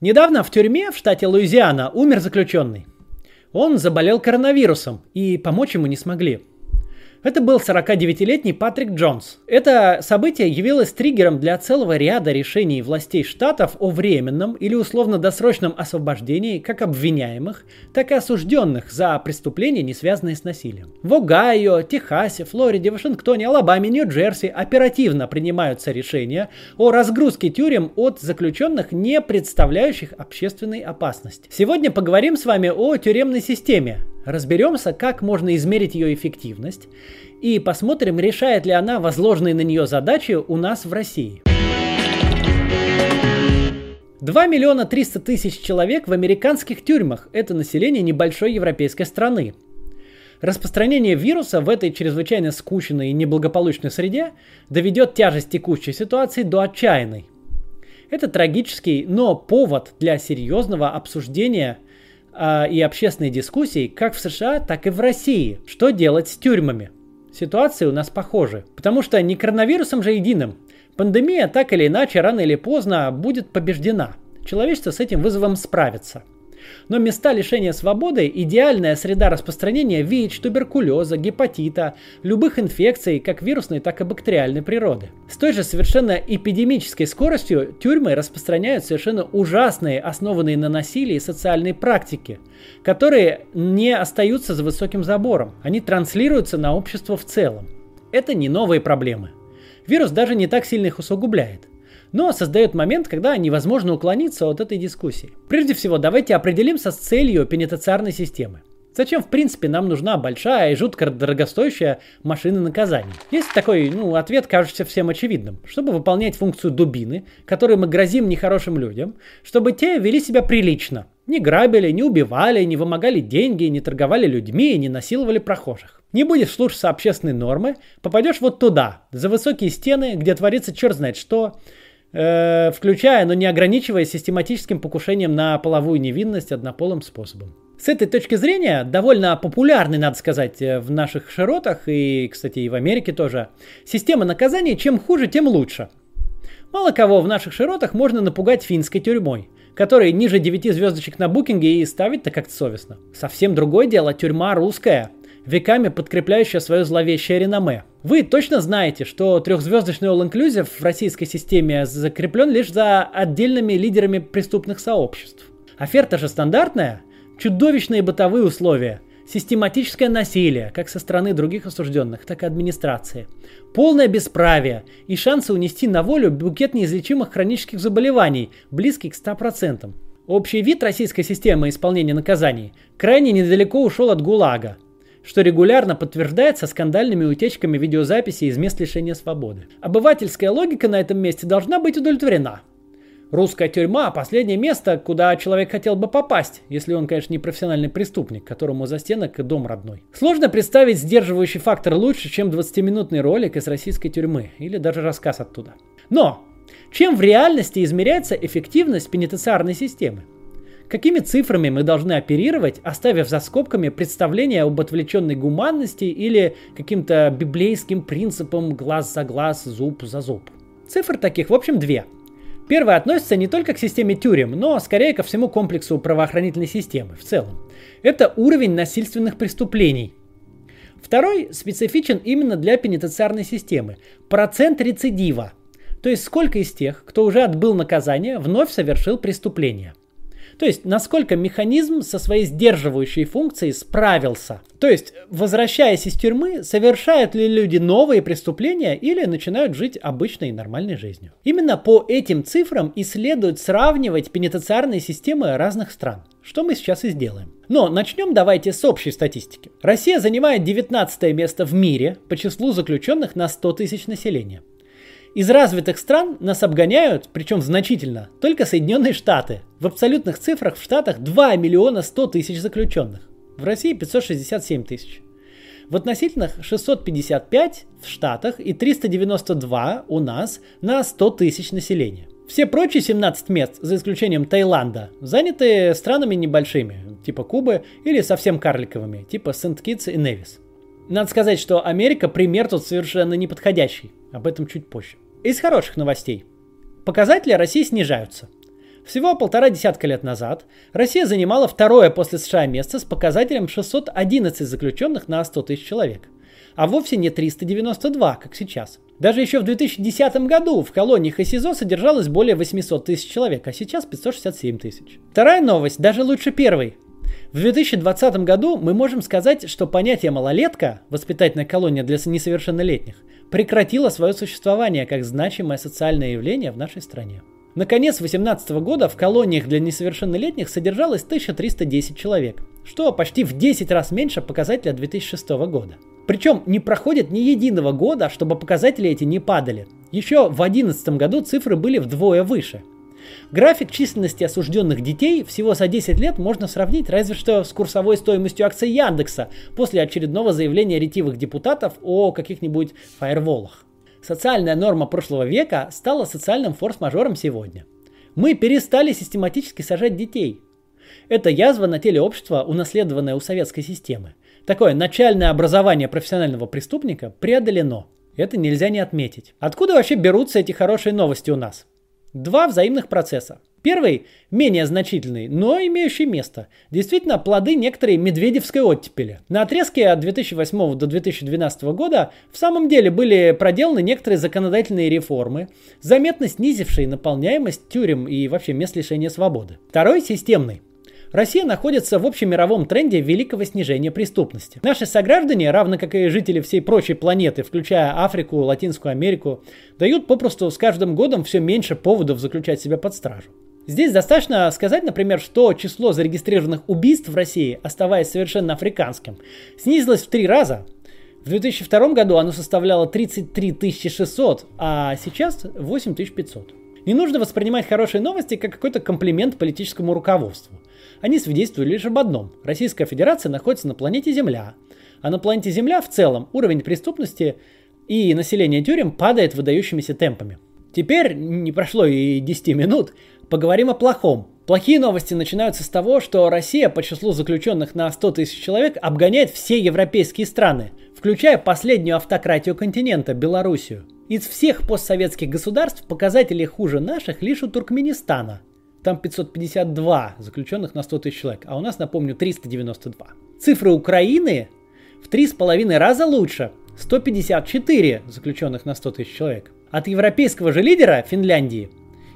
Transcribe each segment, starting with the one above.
Недавно в тюрьме в штате Луизиана умер заключенный. Он заболел коронавирусом, и помочь ему не смогли. Это был 49-летний Патрик Джонс. Это событие явилось триггером для целого ряда решений властей штатов о временном или условно-досрочном освобождении как обвиняемых, так и осужденных за преступления, не связанные с насилием. В Огайо, Техасе, Флориде, Вашингтоне, Алабаме, Нью-Джерси оперативно принимаются решения о разгрузке тюрем от заключенных, не представляющих общественной опасности. Сегодня поговорим с вами о тюремной системе, Разберемся, как можно измерить ее эффективность и посмотрим, решает ли она возложенные на нее задачи у нас в России. 2 миллиона 300 тысяч человек в американских тюрьмах – это население небольшой европейской страны. Распространение вируса в этой чрезвычайно скучной и неблагополучной среде доведет тяжесть текущей ситуации до отчаянной. Это трагический, но повод для серьезного обсуждения – а, и общественной дискуссии как в США, так и в России. Что делать с тюрьмами? Ситуации у нас похожи, потому что не коронавирусом же единым. Пандемия так или иначе, рано или поздно будет побеждена. Человечество с этим вызовом справится. Но места лишения свободы – идеальная среда распространения ВИЧ, туберкулеза, гепатита, любых инфекций, как вирусной, так и бактериальной природы. С той же совершенно эпидемической скоростью тюрьмы распространяют совершенно ужасные, основанные на насилии социальные практики, которые не остаются за высоким забором. Они транслируются на общество в целом. Это не новые проблемы. Вирус даже не так сильно их усугубляет но создает момент, когда невозможно уклониться от этой дискуссии. Прежде всего, давайте определимся с целью пенитенциарной системы. Зачем, в принципе, нам нужна большая и жутко дорогостоящая машина наказаний? Есть такой, ну, ответ, кажется всем очевидным. Чтобы выполнять функцию дубины, которой мы грозим нехорошим людям, чтобы те вели себя прилично. Не грабили, не убивали, не вымогали деньги, не торговали людьми, не насиловали прохожих. Не будешь слушаться общественной нормы, попадешь вот туда, за высокие стены, где творится черт знает что, э, включая, но не ограничивая систематическим покушением на половую невинность однополым способом. С этой точки зрения, довольно популярной, надо сказать, э, в наших широтах и, кстати, и в Америке тоже, система наказаний чем хуже, тем лучше. Мало кого в наших широтах можно напугать финской тюрьмой, которой ниже 9 звездочек на букинге и ставить-то как-то совестно. Совсем другое дело тюрьма русская – веками подкрепляющая свое зловещее реноме. Вы точно знаете, что трехзвездочный All-Inclusive в российской системе закреплен лишь за отдельными лидерами преступных сообществ. Оферта же стандартная, чудовищные бытовые условия, систематическое насилие, как со стороны других осужденных, так и администрации, полное бесправие и шансы унести на волю букет неизлечимых хронических заболеваний, близкий к 100%. Общий вид российской системы исполнения наказаний крайне недалеко ушел от ГУЛАГа – что регулярно подтверждается скандальными утечками видеозаписи из мест лишения свободы. Обывательская логика на этом месте должна быть удовлетворена. Русская тюрьма – последнее место, куда человек хотел бы попасть, если он, конечно, не профессиональный преступник, которому за стенок и дом родной. Сложно представить сдерживающий фактор лучше, чем 20-минутный ролик из российской тюрьмы или даже рассказ оттуда. Но чем в реальности измеряется эффективность пенитенциарной системы? Какими цифрами мы должны оперировать, оставив за скобками представление об отвлеченной гуманности или каким-то библейским принципом глаз за глаз, зуб за зуб? Цифр таких, в общем, две. Первая относится не только к системе тюрем, но скорее ко всему комплексу правоохранительной системы в целом. Это уровень насильственных преступлений. Второй специфичен именно для пенитенциарной системы. Процент рецидива. То есть сколько из тех, кто уже отбыл наказание, вновь совершил преступление. То есть, насколько механизм со своей сдерживающей функцией справился. То есть, возвращаясь из тюрьмы, совершают ли люди новые преступления или начинают жить обычной нормальной жизнью. Именно по этим цифрам и следует сравнивать пенитенциарные системы разных стран. Что мы сейчас и сделаем. Но начнем давайте с общей статистики. Россия занимает 19 место в мире по числу заключенных на 100 тысяч населения. Из развитых стран нас обгоняют, причем значительно, только Соединенные Штаты. В абсолютных цифрах в Штатах 2 миллиона 100 тысяч заключенных. В России 567 тысяч. В относительных 655 в Штатах и 392 у нас на 100 тысяч населения. Все прочие 17 мест, за исключением Таиланда, заняты странами небольшими, типа Кубы, или совсем карликовыми, типа Сент-Китс и Невис. Надо сказать, что Америка пример тут совершенно неподходящий. Об этом чуть позже. Из хороших новостей. Показатели России снижаются. Всего полтора десятка лет назад Россия занимала второе после США место с показателем 611 заключенных на 100 тысяч человек, а вовсе не 392, как сейчас. Даже еще в 2010 году в колониях и СИЗО содержалось более 800 тысяч человек, а сейчас 567 тысяч. Вторая новость даже лучше первой. В 2020 году мы можем сказать, что понятие «малолетка» – воспитательная колония для несовершеннолетних – прекратило свое существование как значимое социальное явление в нашей стране. Наконец 2018 года в колониях для несовершеннолетних содержалось 1310 человек, что почти в 10 раз меньше показателя 2006 года. Причем не проходит ни единого года, чтобы показатели эти не падали. Еще в 2011 году цифры были вдвое выше. График численности осужденных детей всего за 10 лет можно сравнить разве что с курсовой стоимостью акций Яндекса после очередного заявления ретивых депутатов о каких-нибудь фаерволах. Социальная норма прошлого века стала социальным форс-мажором сегодня. Мы перестали систематически сажать детей. Это язва на теле общества, унаследованная у советской системы. Такое начальное образование профессионального преступника преодолено. Это нельзя не отметить. Откуда вообще берутся эти хорошие новости у нас? Два взаимных процесса. Первый менее значительный, но имеющий место. Действительно, плоды некоторой медведевской оттепели. На отрезке от 2008 до 2012 года в самом деле были проделаны некоторые законодательные реформы, заметно снизившие наполняемость тюрем и вообще мест лишения свободы. Второй системный. Россия находится в общемировом тренде великого снижения преступности. Наши сограждане, равно как и жители всей прочей планеты, включая Африку, Латинскую Америку, дают попросту с каждым годом все меньше поводов заключать себя под стражу. Здесь достаточно сказать, например, что число зарегистрированных убийств в России, оставаясь совершенно африканским, снизилось в три раза. В 2002 году оно составляло 33 600, а сейчас 8 500. Не нужно воспринимать хорошие новости как какой-то комплимент политическому руководству. Они свидетельствуют лишь об одном. Российская Федерация находится на планете Земля. А на планете Земля в целом уровень преступности и населения тюрем падает выдающимися темпами. Теперь, не прошло и 10 минут, Поговорим о плохом. Плохие новости начинаются с того, что Россия по числу заключенных на 100 тысяч человек обгоняет все европейские страны, включая последнюю автократию континента – Белоруссию. Из всех постсоветских государств показатели хуже наших лишь у Туркменистана. Там 552 заключенных на 100 тысяч человек, а у нас, напомню, 392. Цифры Украины в 3,5 раза лучше – 154 заключенных на 100 тысяч человек. От европейского же лидера Финляндии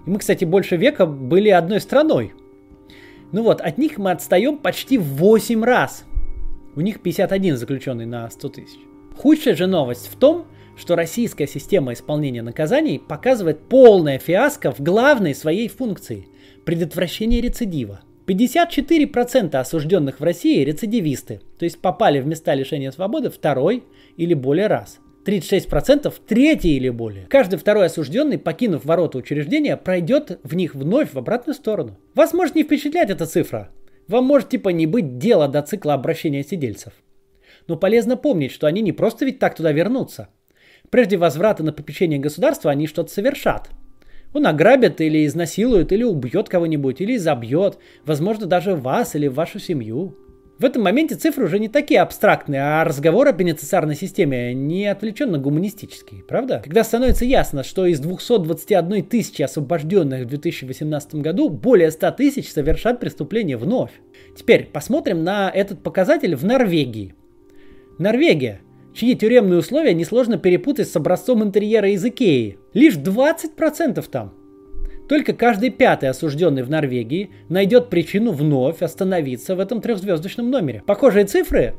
и мы, кстати, больше века были одной страной. Ну вот, от них мы отстаем почти в 8 раз. У них 51 заключенный на 100 тысяч. Худшая же новость в том, что российская система исполнения наказаний показывает полное фиаско в главной своей функции – предотвращение рецидива. 54% осужденных в России рецидивисты, то есть попали в места лишения свободы второй или более раз. 36% третий или более. Каждый второй осужденный, покинув ворота учреждения, пройдет в них вновь в обратную сторону. Вас может не впечатлять эта цифра. Вам может типа не быть дела до цикла обращения сидельцев. Но полезно помнить, что они не просто ведь так туда вернутся. Прежде возврата на попечение государства они что-то совершат. Он ограбит или изнасилует, или убьет кого-нибудь, или забьет, возможно, даже вас или вашу семью. В этом моменте цифры уже не такие абстрактные, а разговор о пенитенциарной системе не отвлеченно гуманистический, правда? Когда становится ясно, что из 221 тысячи освобожденных в 2018 году более 100 тысяч совершат преступление вновь. Теперь посмотрим на этот показатель в Норвегии. Норвегия, чьи тюремные условия несложно перепутать с образцом интерьера из Икеи. Лишь 20% там. Только каждый пятый осужденный в Норвегии найдет причину вновь остановиться в этом трехзвездочном номере. Похожие цифры,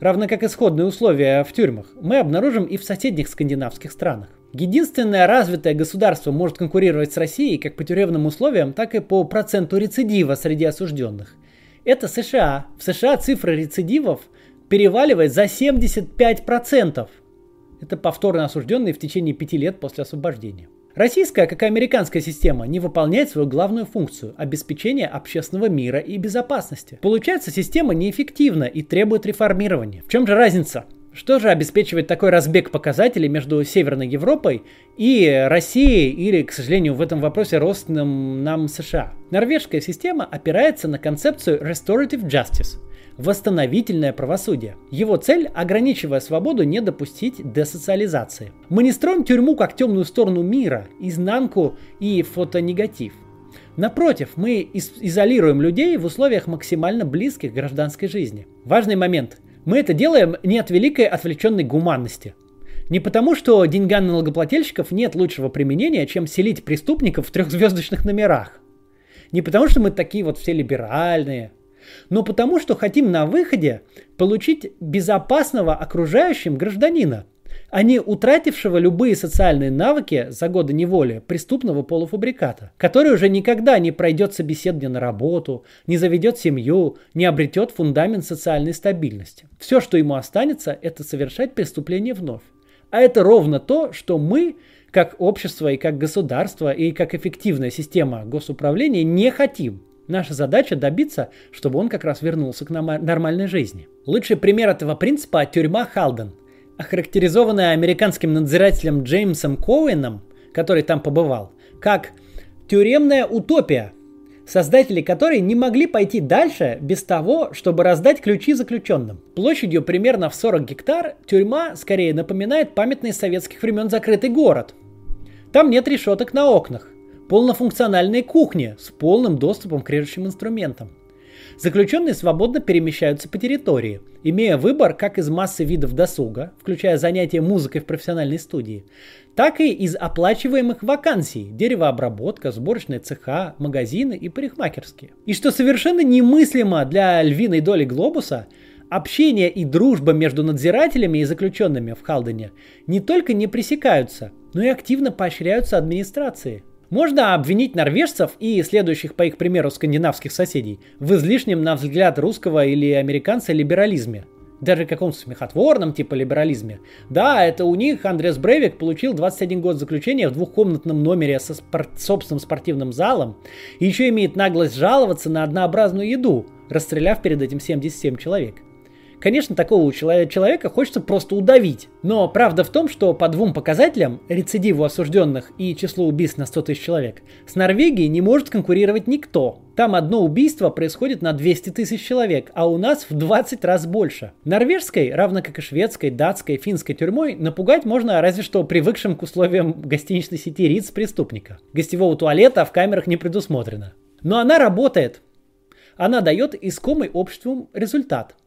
равно как исходные условия в тюрьмах, мы обнаружим и в соседних скандинавских странах. Единственное развитое государство может конкурировать с Россией как по тюремным условиям, так и по проценту рецидива среди осужденных. Это США. В США цифра рецидивов переваливает за 75%. Это повторно осужденные в течение пяти лет после освобождения. Российская, как и американская система, не выполняет свою главную функцию – обеспечения общественного мира и безопасности. Получается, система неэффективна и требует реформирования. В чем же разница? Что же обеспечивает такой разбег показателей между Северной Европой и Россией или, к сожалению, в этом вопросе родственным нам США? Норвежская система опирается на концепцию restorative justice – восстановительное правосудие. Его цель, ограничивая свободу, не допустить десоциализации. Мы не строим тюрьму как темную сторону мира, изнанку и фотонегатив. Напротив, мы изолируем людей в условиях максимально близких к гражданской жизни. Важный момент. Мы это делаем не от великой отвлеченной гуманности. Не потому, что деньгам налогоплательщиков нет лучшего применения, чем селить преступников в трехзвездочных номерах. Не потому, что мы такие вот все либеральные, но потому, что хотим на выходе получить безопасного окружающим гражданина – а не утратившего любые социальные навыки за годы неволи преступного полуфабриката, который уже никогда не пройдет собеседование на работу, не заведет семью, не обретет фундамент социальной стабильности. Все, что ему останется, это совершать преступление вновь. А это ровно то, что мы, как общество и как государство и как эффективная система госуправления не хотим. Наша задача добиться, чтобы он как раз вернулся к нормальной жизни. Лучший пример этого принципа – тюрьма Халден – охарактеризованная американским надзирателем Джеймсом Коуэном, который там побывал, как тюремная утопия, создатели которой не могли пойти дальше без того, чтобы раздать ключи заключенным. Площадью примерно в 40 гектар тюрьма скорее напоминает памятный советских времен закрытый город. Там нет решеток на окнах, полнофункциональные кухни с полным доступом к режущим инструментам. Заключенные свободно перемещаются по территории, имея выбор как из массы видов досуга, включая занятия музыкой в профессиональной студии, так и из оплачиваемых вакансий – деревообработка, сборочные цеха, магазины и парикмахерские. И что совершенно немыслимо для львиной доли глобуса – Общение и дружба между надзирателями и заключенными в Халдене не только не пресекаются, но и активно поощряются администрацией. Можно обвинить норвежцев и следующих по их примеру скандинавских соседей в излишнем, на взгляд русского или американца, либерализме. Даже каком-то смехотворном типа либерализме. Да, это у них Андрес Брейвик получил 21 год заключения в двухкомнатном номере со спор- собственным спортивным залом и еще имеет наглость жаловаться на однообразную еду, расстреляв перед этим 77 человек. Конечно, такого человека хочется просто удавить. Но правда в том, что по двум показателям, рецидиву осужденных и числу убийств на 100 тысяч человек, с Норвегией не может конкурировать никто. Там одно убийство происходит на 200 тысяч человек, а у нас в 20 раз больше. Норвежской, равно как и шведской, датской, финской тюрьмой, напугать можно разве что привыкшим к условиям гостиничной сети риц преступника. Гостевого туалета в камерах не предусмотрено. Но она работает. Она дает искомый обществом результат –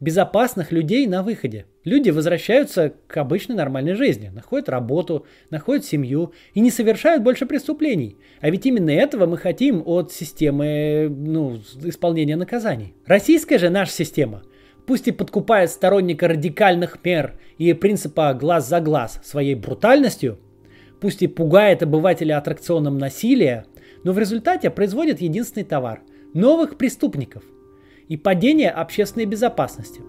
безопасных людей на выходе. Люди возвращаются к обычной нормальной жизни, находят работу, находят семью и не совершают больше преступлений. А ведь именно этого мы хотим от системы ну, исполнения наказаний. Российская же наша система, пусть и подкупает сторонника радикальных мер и принципа глаз за глаз своей брутальностью, пусть и пугает обывателя аттракционом насилия, но в результате производит единственный товар – новых преступников – и падение общественной безопасности.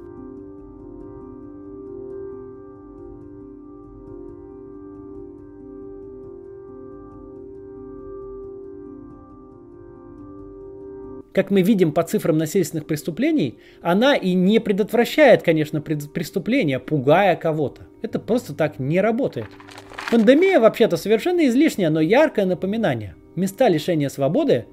как мы видим по цифрам насильственных преступлений, она и не предотвращает, конечно, преступления, пугая кого-то. Это просто так не работает. Пандемия вообще-то совершенно излишнее, но яркое напоминание. Места лишения свободы,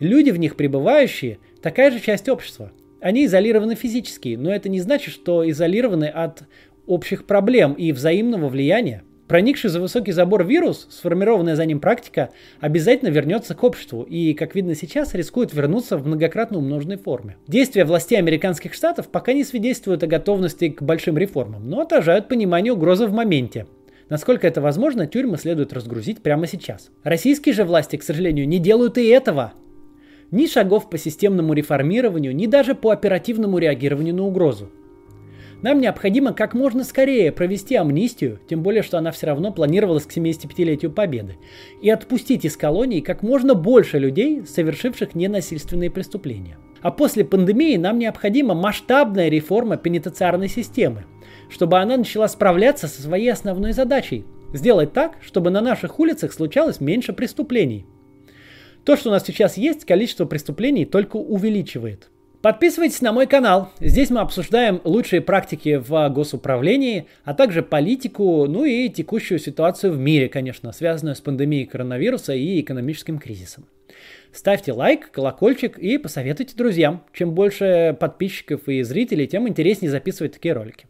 люди в них пребывающие, такая же часть общества. Они изолированы физически, но это не значит, что изолированы от общих проблем и взаимного влияния. Проникший за высокий забор вирус, сформированная за ним практика, обязательно вернется к обществу и, как видно сейчас, рискует вернуться в многократно умноженной форме. Действия властей американских штатов пока не свидетельствуют о готовности к большим реформам, но отражают понимание угрозы в моменте. Насколько это возможно, тюрьмы следует разгрузить прямо сейчас. Российские же власти, к сожалению, не делают и этого ни шагов по системному реформированию, ни даже по оперативному реагированию на угрозу. Нам необходимо как можно скорее провести амнистию, тем более, что она все равно планировалась к 75-летию Победы, и отпустить из колонии как можно больше людей, совершивших ненасильственные преступления. А после пандемии нам необходима масштабная реформа пенитенциарной системы, чтобы она начала справляться со своей основной задачей – сделать так, чтобы на наших улицах случалось меньше преступлений – то, что у нас сейчас есть, количество преступлений только увеличивает. Подписывайтесь на мой канал. Здесь мы обсуждаем лучшие практики в госуправлении, а также политику, ну и текущую ситуацию в мире, конечно, связанную с пандемией коронавируса и экономическим кризисом. Ставьте лайк, колокольчик и посоветуйте друзьям. Чем больше подписчиков и зрителей, тем интереснее записывать такие ролики.